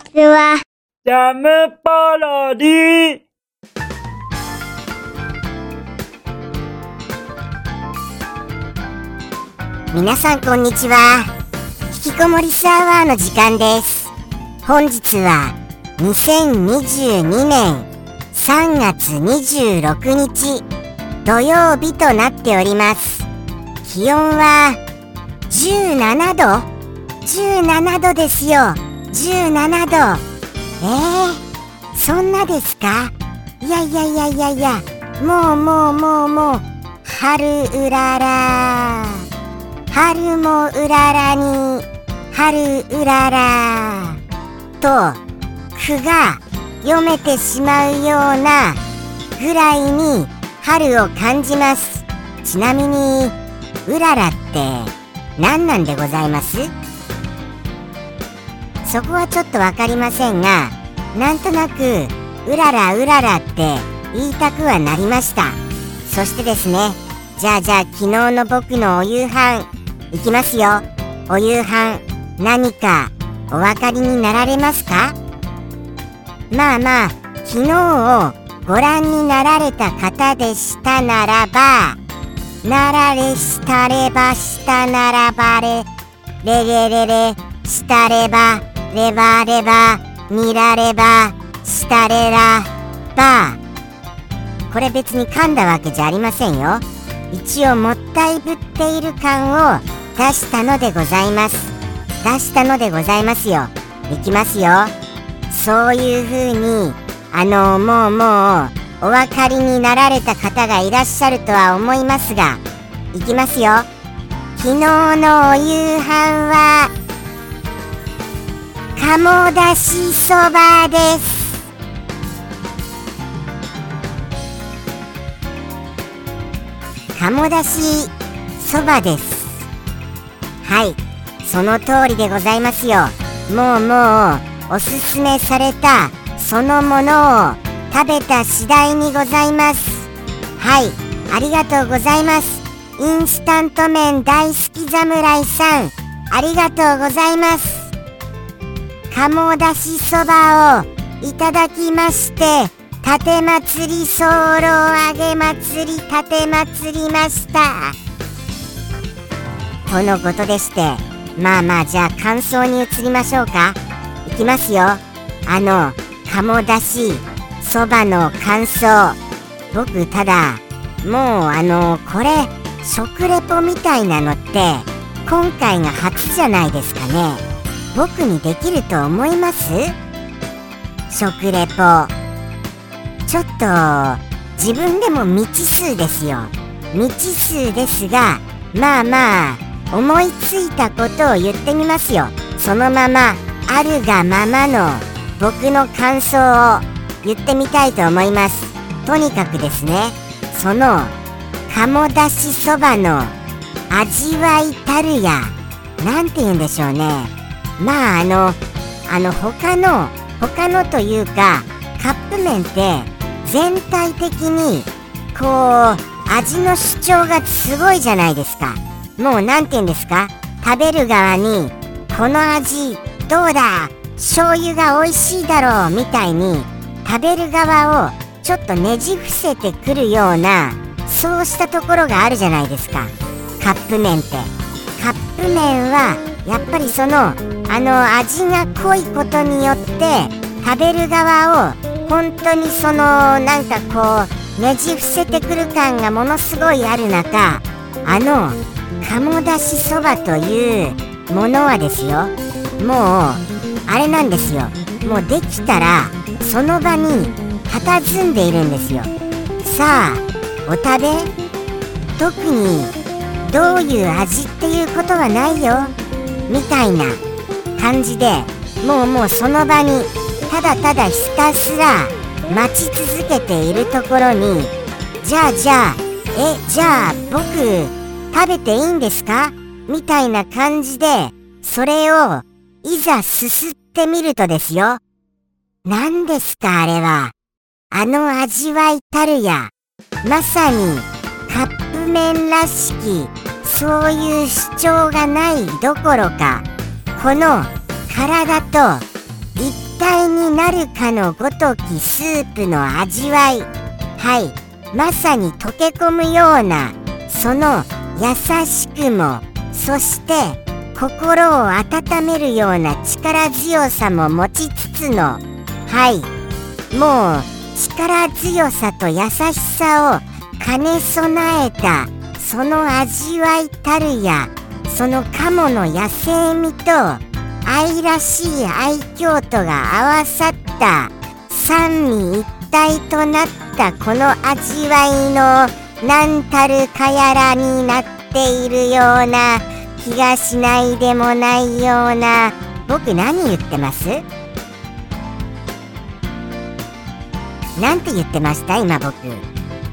ちは。ジャムパロディ。皆さんこんにちは。引きこもりスアワーの時間です。本日は2022年3月26日土曜日となっております。気温は17度？17度ですよ17度。えー、そんなですか？いやいやいやいやいや。もうもうもうもう。春うらら。春もうららに。春うらら。と句が読めてしまうようなぐらいに春を感じます。ちなみにうららって何なんでございます？そこはちょっと分かりませんがなんとなくうららうららって言いたくはなりました。そしてですねじゃあじゃあ昨日の僕のお夕飯いきますよ。お夕飯何かお分かりになられますか？まあまあ昨日をご覧になられた方でしたならばなられしたればしたならばれれれれれしたればればれば見らればしたれらばこれ別に噛んだわけじゃありませんよ。一応もったいぶっている感を出したのでございます。出したのでございますよ。いきますよ。そういう風にあのもうもうお分かりになられた方がいらっしゃるとは思いますがいきますよ。昨日のお夕飯は鴨だしそばです。鴨だしそばです。はいその通りでございますよ。もうもうおすすめされたそのものを食べた次第にございます。はいありがとうございます。インスタント麺大好き侍さんありがとうございます。鴨だしそばをいただきまして盾祭り候揚げ祭り盾祭りました。とのことでしてまあまあじゃあ感想に移りましょうか。いきますよ。あの鴨だしそばの感想。僕ただもうあのこれ食レポみたいなのって今回が初じゃないですかね。僕にできると思います？食レポ。ちょっと自分でも未知数ですよ。未知数ですがまあまあ思いついたことを言ってみますよ。そのままあるがままの僕の感想を言ってみたいと思います。とにかくですねその鴨だしそばの味わいたるやなんて言うんでしょうね。まああのあの他の他のというかカップ麺って全体的にこう味の主張がすごいじゃないですか。もう何て言うんですか？食べる側にこの味どうだ？醤油が美味しいだろうみたいに食べる側をちょっとねじ伏せてくるようなそうしたところがあるじゃないですか。カップ麺って。カップ麺はやっぱりそのあの味が濃いことによって食べる側を本当にそのなんかこうねじ伏せてくる感がものすごいある中あの鴨だしそばというものはですよもうあれなんですよ。もうできたらその場に佇んでいるんですよ。さあお食べ？特にどういう味っていうことはないよ。みたいな感じでもうもうその場にただただひたすら待ち続けているところにじゃあじゃあえじゃあ僕食べていいんですか？みたいな感じでそれをいざすすってみるとですよ。何ですかあれは？あの味わいたるや。まさにカップ麺らしきそういう主張がないどころかこの体と一体になるかのごときスープの味わい。はい。まさに溶け込むようなその優しくもそして心を温めるような力強さも持ちつつのはい。もう力強さと優しさを兼ね備えたその味わいたるやその鴨の野生味と愛らしい愛嬌とが合わさった三位一体となったこの味わいの何たるかやらになっているような気がしないでもないような僕何言ってます？なんて言ってました？今僕。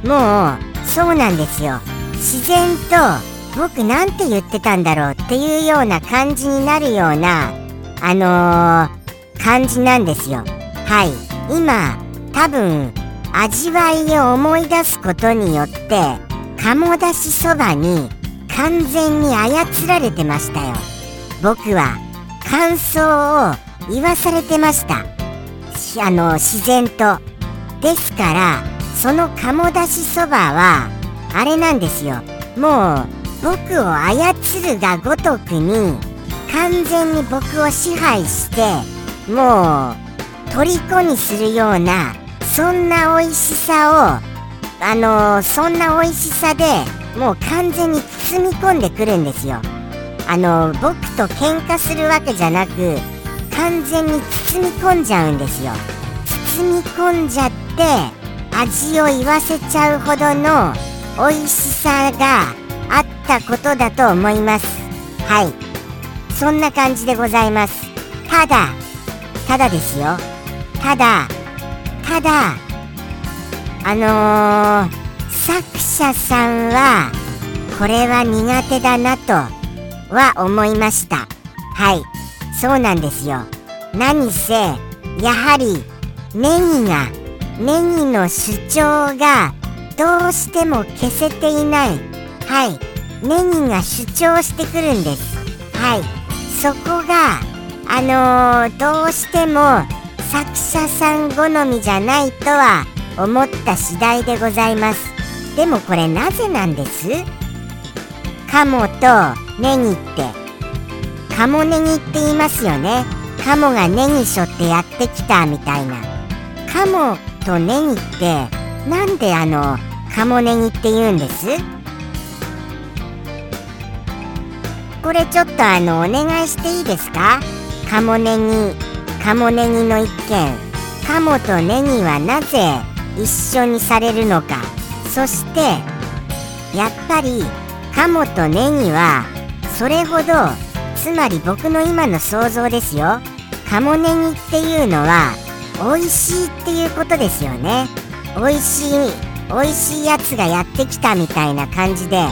もうそうなんですよ。自然と僕なんて言ってたんだろうっていうような感じになるようなあのー、感じなんですよ。はい。今多分味わいを思い出すことによって鴨だしそばに完全に操られてましたよ。僕は感想を言わされてました。あの自然と。ですからその鴨だしそばはあれなんですよ。もう僕を操るがごとくに完全に僕を支配してもう虜にするようなそんな美味しさをあのー、そんな美味しさでもう完全に包み込んでくるんですよ。あのー、僕と喧嘩するわけじゃなく完全に包み込んじゃうんですよ。包み込んじゃって味を言わせちゃうほどの美味しさがあったことだと思います。はい。そんな感じでございます。ただ。ただですよ。ただ。ただ。あのー、作者さんはこれは苦手だなとは思いました。はい。そうなんですよ。何せやはりネギがネギの主張がどうしても消せていない。はい。ネギが主張してくるんです。はい。そこがあのー、どうしても作者さん好みじゃないとは思った次第でございます。でもこれなぜなんです？鴨とネギって。鴨ネギって言いますよね。鴨がネギしょってやってきたみたいな。鴨とネギってなんであの鴨ネギって言うんです？これちょっとあのお願いしていいですか？鴨ネギ鴨ネギの一件。鴨とネギはなぜ一緒にされるのか。そしてやっぱり鴨とネギはそれほどつまり僕の今の想像ですよ。鴨ネギっていうのは美味しいっていうことですよね。美味しい美味しいやつがやってきたみたいな感じで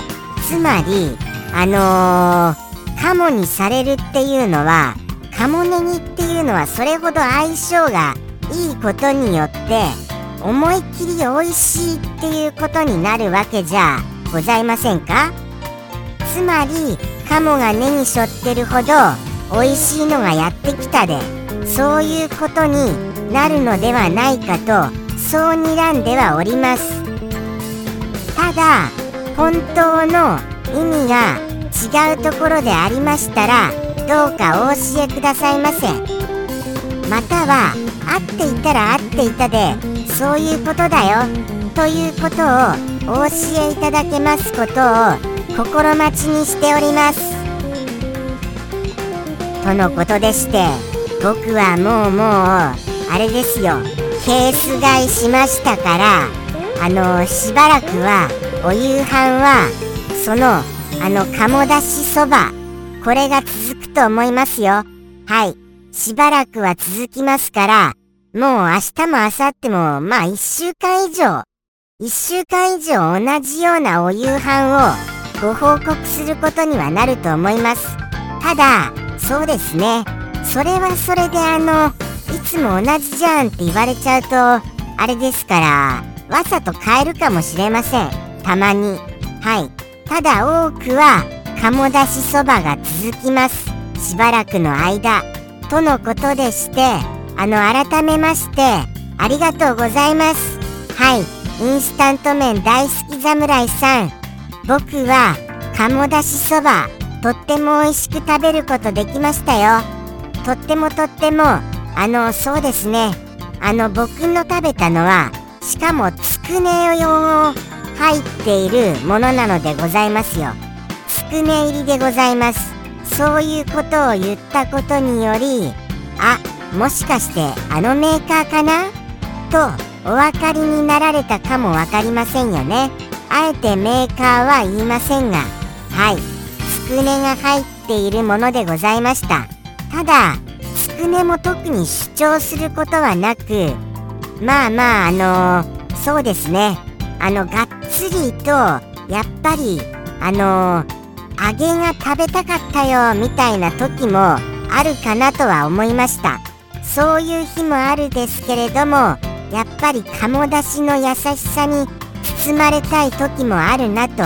つまりあのー、カモにされるっていうのはカモネギっていうのはそれほど相性がいいことによって思いっきり美味しいっていうことになるわけじゃございませんか？つまりカモが根にしょってるほど美味しいのがやってきたでそういうことになるのではないかとそう睨んではおります。ただ本当の意味が違うところでありましたらどうかお教えくださいませまたは合っていたら合っていたでそういうことだよということをお教えいただけますことを心待ちにしております。とのことでして僕はもうもうあれですよケース買いしましたからあのしばらくはお夕飯はそのあの鴨だしそばこれが続くと思いますよ。はい。しばらくは続きますからもう明日も明後日もまあ1週間以上1週間以上同じようなお夕飯をご報告することにはなると思います。ただそうですね。それはそれであのいつも同じじゃんって言われちゃうとあれですからわざと変えるかもしれませんたまにはいただ多くは鴨だしそばが続きますしばらくの間とのことでしてあの、改めまして、ありがとうございます。はい、インスタント麺大好き侍さん。僕は、鴨だしそば、とっても美味しく食べることできましたよ。とってもとっても、あの、そうですね。あの、僕の食べたのは、しかもつくね用入っているものなのでございますよ。つくね入りでございます。そういうことを言ったことにより、あ、もしかしてあのメーカーかな？とお分かりになられたかも分かりませんよね。あえてメーカーは言いませんが、はい、つくねが入っているものでございました。ただ、つくねも特に主張することはなく、まあまあ、あのー、そうですね。あの、がっつりと、やっぱり、あのー、揚げが食べたかったよ、みたいな時もあるかなとは思いました。そういう日もあるですけれども、やっぱり鴨だしの優しさに包まれたい時もあるなと、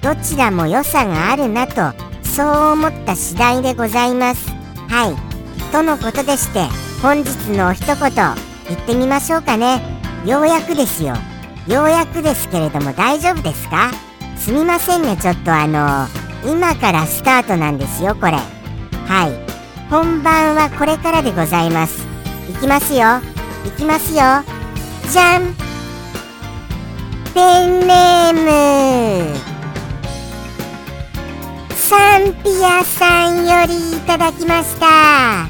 どちらも良さがあるなと、そう思った次第でございます。はい。とのことでして、本日のお一言、行ってみましょうかね。ようやくですよ。ようやくですけれども大丈夫ですか？すみませんね。ちょっとあの今からスタートなんですよこれ。はい。本番はこれからでございます。いきますよ。いきますよ。じゃんペンネーム。サンピアさんよりいただきました。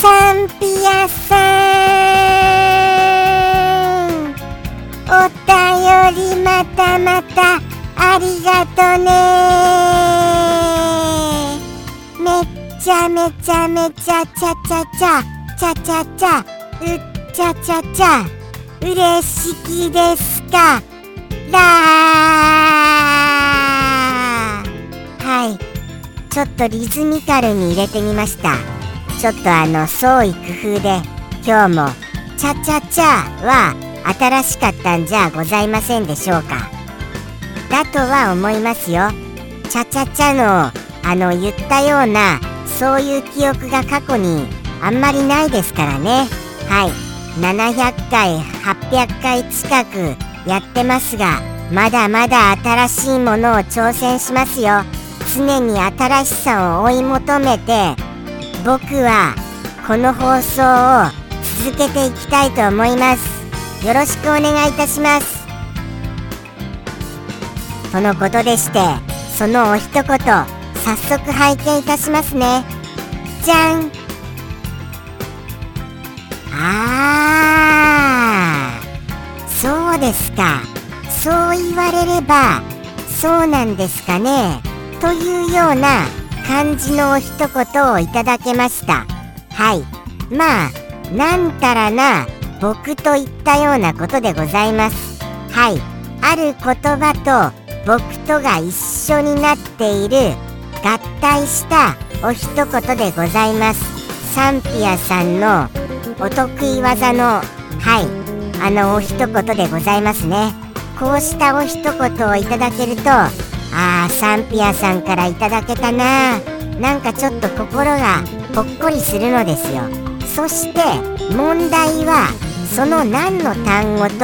サンピアさん。お便りまたまたありがとね。めっちゃめちゃめちゃちゃちゃちゃちゃちゃちゃうっちゃちゃちゃ。うれしきですか。はい。ちょっとリズミカルに入れてみました。ちょっとあの創意工夫で今日も「チャチャチャ」は新しかったんじゃございませんでしょうか。だとは思いますよ。チャチャチャのあの言ったようなそういう記憶が過去にあんまりないですからね。はい。700回800回近くやってますがまだまだ新しいものを挑戦しますよ。常に新しさを追い求めて僕はこの放送を続けていきたいと思います。よろしくお願いいたします。とのことでしてそのお一言早速拝見いたしますね。じゃん。あーそうですか。そう言われればそうなんですかね。というような感じの一言をいただけました。はい。まあなんたらな僕といったようなことでございます。はい。ある言葉と僕とが一緒になっている合体したお一言でございます。サンピアさんのお得意技のはい。あのお一言でございますね。こうしたお一言をいただけるとあーサンピアさんからいただけたな。なんかちょっと心がほっこりするのですよ。そして問題はその何の単語と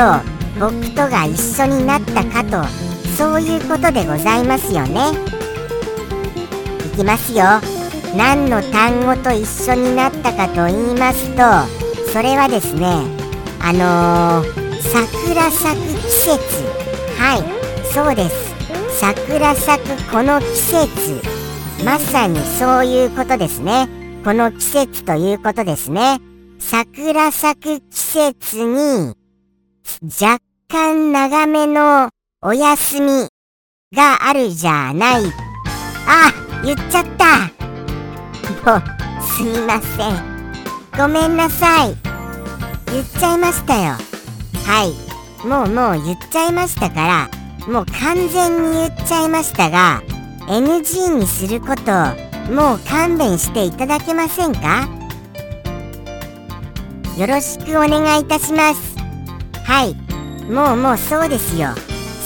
僕とが一緒になったかとそういうことでございますよね。いきますよ。何の単語と一緒になったかと言いますとそれはですねあのー、桜咲く季節。はいそうです。桜咲くこの季節。まさにそういうことですね。この季節ということですね。桜咲く季節に若干長めのお休みがあるじゃない。あ言っちゃった。もうすみません。ごめんなさい。言っちゃいましたよ。はい。もうもう言っちゃいましたからもう完全に言っちゃいましたが NG にすることもう勘弁していただけませんか？よろしくお願いいたします。はい。もうもうそうですよ。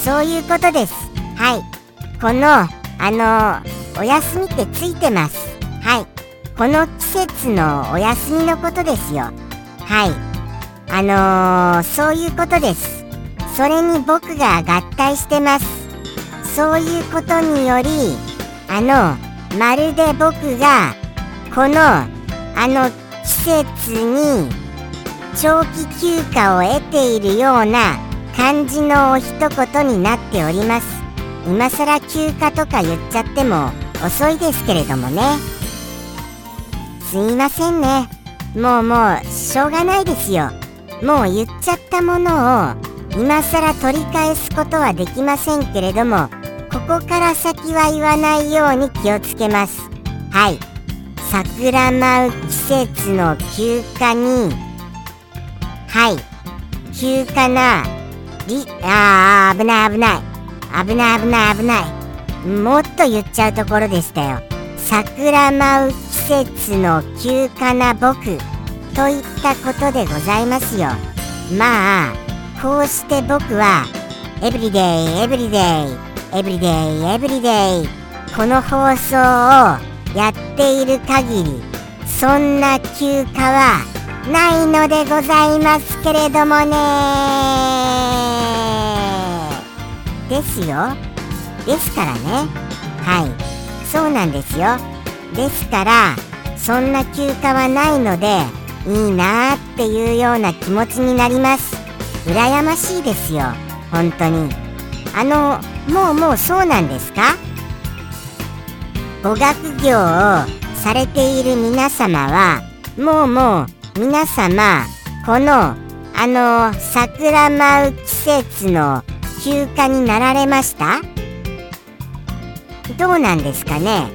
そういうことです。はい。このあのお休みってついてます。はい。この季節のお休みのことですよ。はい。あのー、そういうことです。それに僕が合体してます。そういうことによりあのまるで僕がこのあの季節に長期休暇を得ているような感じのお一言になっております。今更休暇とか言っちゃっても遅いですけれどもね。すいませんね。もうもうしょうがないですよ。もう言っちゃったものを今更取り返すことはできませんけれどもここから先は言わないように気をつけます。はい。桜舞う季節の休暇にはい。休暇なりあー危ない危ない。危ない危ない危ない。もっと言っちゃうところでしたよ。桜舞う季節の休暇な僕といったことでございますよ。まあこうして僕はエブリデイエブリデイエブリデイエブリデイこの放送をやっている限りそんな休暇はないのでございますけれどもね。ですよ。ですからね。はい。そうなんですよ。ですからそんな休暇はないのでいいなーっていうような気持ちになります。羨ましいですよ。本当に。あのもうもうそうなんですか？語学業をされている皆様はもうもう皆様このあの桜舞う季節の休暇になられました？どうなんですかね？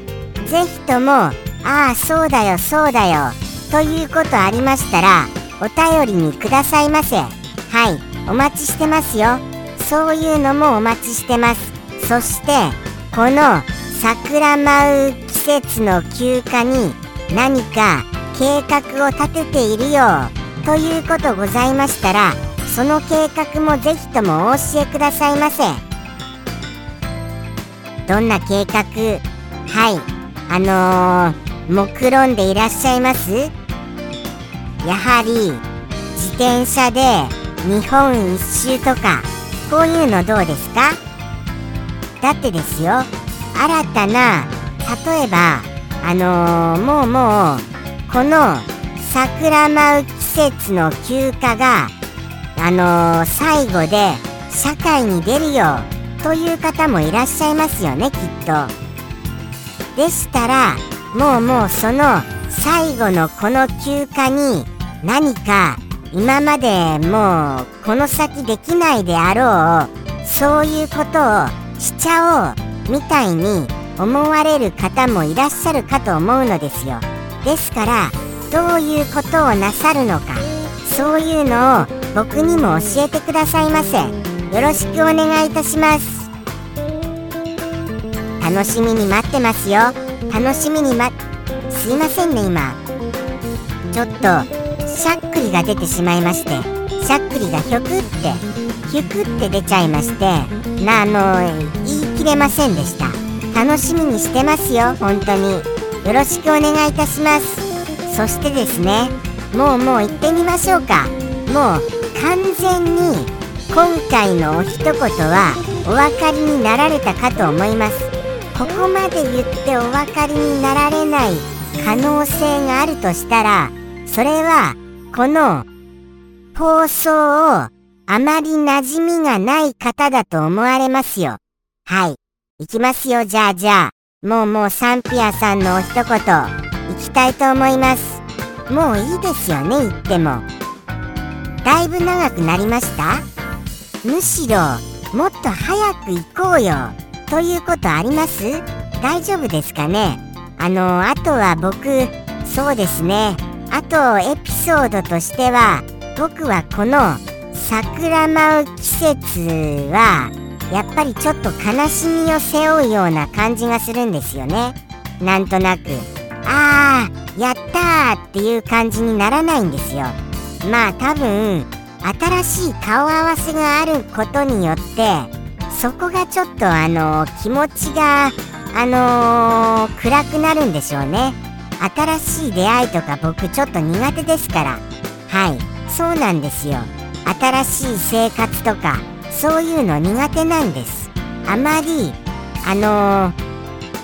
ぜひともああそうだよそうだよということありましたらお便りにくださいませ。はいお待ちしてますよ。そういうのもお待ちしてます。そしてこの桜舞う季節の休暇に何か計画を立てているよということございましたらその計画もぜひともお教えくださいませ。どんな計画？はいあのー、目論んでいらっしゃいます？やはり自転車で日本一周とかこういうのどうですか？だってですよ新たな例えばあのー、もうもうこの桜舞う季節の休暇があのー、最後で社会に出るよという方もいらっしゃいますよねきっと。でしたらもうもうその最後のこの休暇に何か今までもうこの先できないであろうそういうことをしちゃおうみたいに思われる方もいらっしゃるかと思うのですよ。ですからどういうことをなさるのかそういうのを僕にも教えてくださいませ。よろしくお願いいたします。楽しみに待ってますよ。楽しみにますいませんね今。ちょっとしゃっくりが出てしまいましてしゃっくりがひょくってひゅくって出ちゃいましてなあの言い切れませんでした。楽しみにしてますよ本当に。よろしくお願いいたします。そしてですねもうもう行ってみましょうか。もう完全に今回のお一言はお分かりになられたかと思います。ここまで言ってお分かりになられない可能性があるとしたらそれはこの放送をあまり馴染みがない方だと思われますよ。はい。行きますよ、じゃあじゃあ。もうもうサンピアさんのお一言、行きたいと思います。もういいですよね、言っても。だいぶ長くなりました？むしろ、もっと早く行こうよ。ということあります？大丈夫ですかね？あの、あとは僕、そうですね。あとエピソードとしては僕はこの桜舞う季節はやっぱりちょっと悲しみを背負うような感じがするんですよね。なんとなくあーやったーっていう感じにならないんですよ。まあ多分新しい顔合わせがあることによってそこがちょっとあの気持ちがあのー、暗くなるんでしょうね。新しい出会いとか僕ちょっと苦手ですからはい、そうなんですよ。新しい生活とか、そういうの苦手なんです。あまり、あのー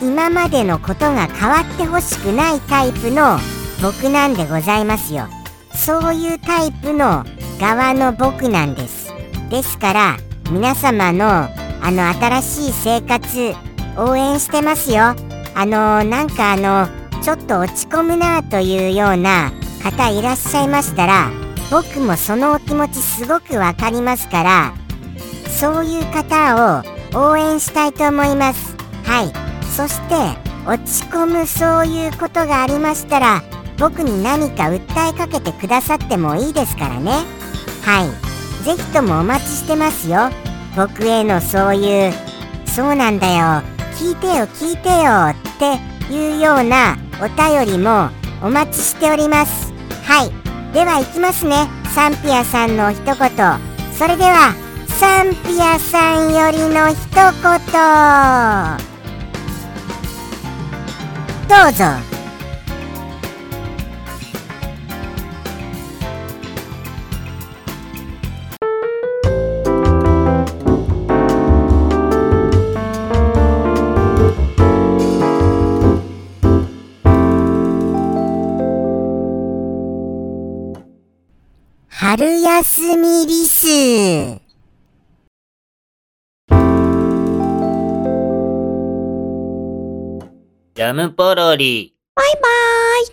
今までのことが変わってほしくないタイプの僕なんでございますよ。そういうタイプの側の僕なんです。ですから、皆様のあの新しい生活応援してますよ。あのなんかあのちょっと落ち込むなというような方いらっしゃいましたら僕もそのお気持ちすごくわかりますからそういう方を応援したいと思います。はい。そして落ち込むそういうことがありましたら僕に何か訴えかけてくださってもいいですからね。はい。ぜひともお待ちしてますよ。僕へのそういうそうなんだよ。聞いてよ聞いてよっていうようなお便りもお待ちしております。はい。では行きますね。サンピアさんの一言。それではサンピアさんよりの一言。どうぞ。春休みリスジャムポロリ。バイバーイ。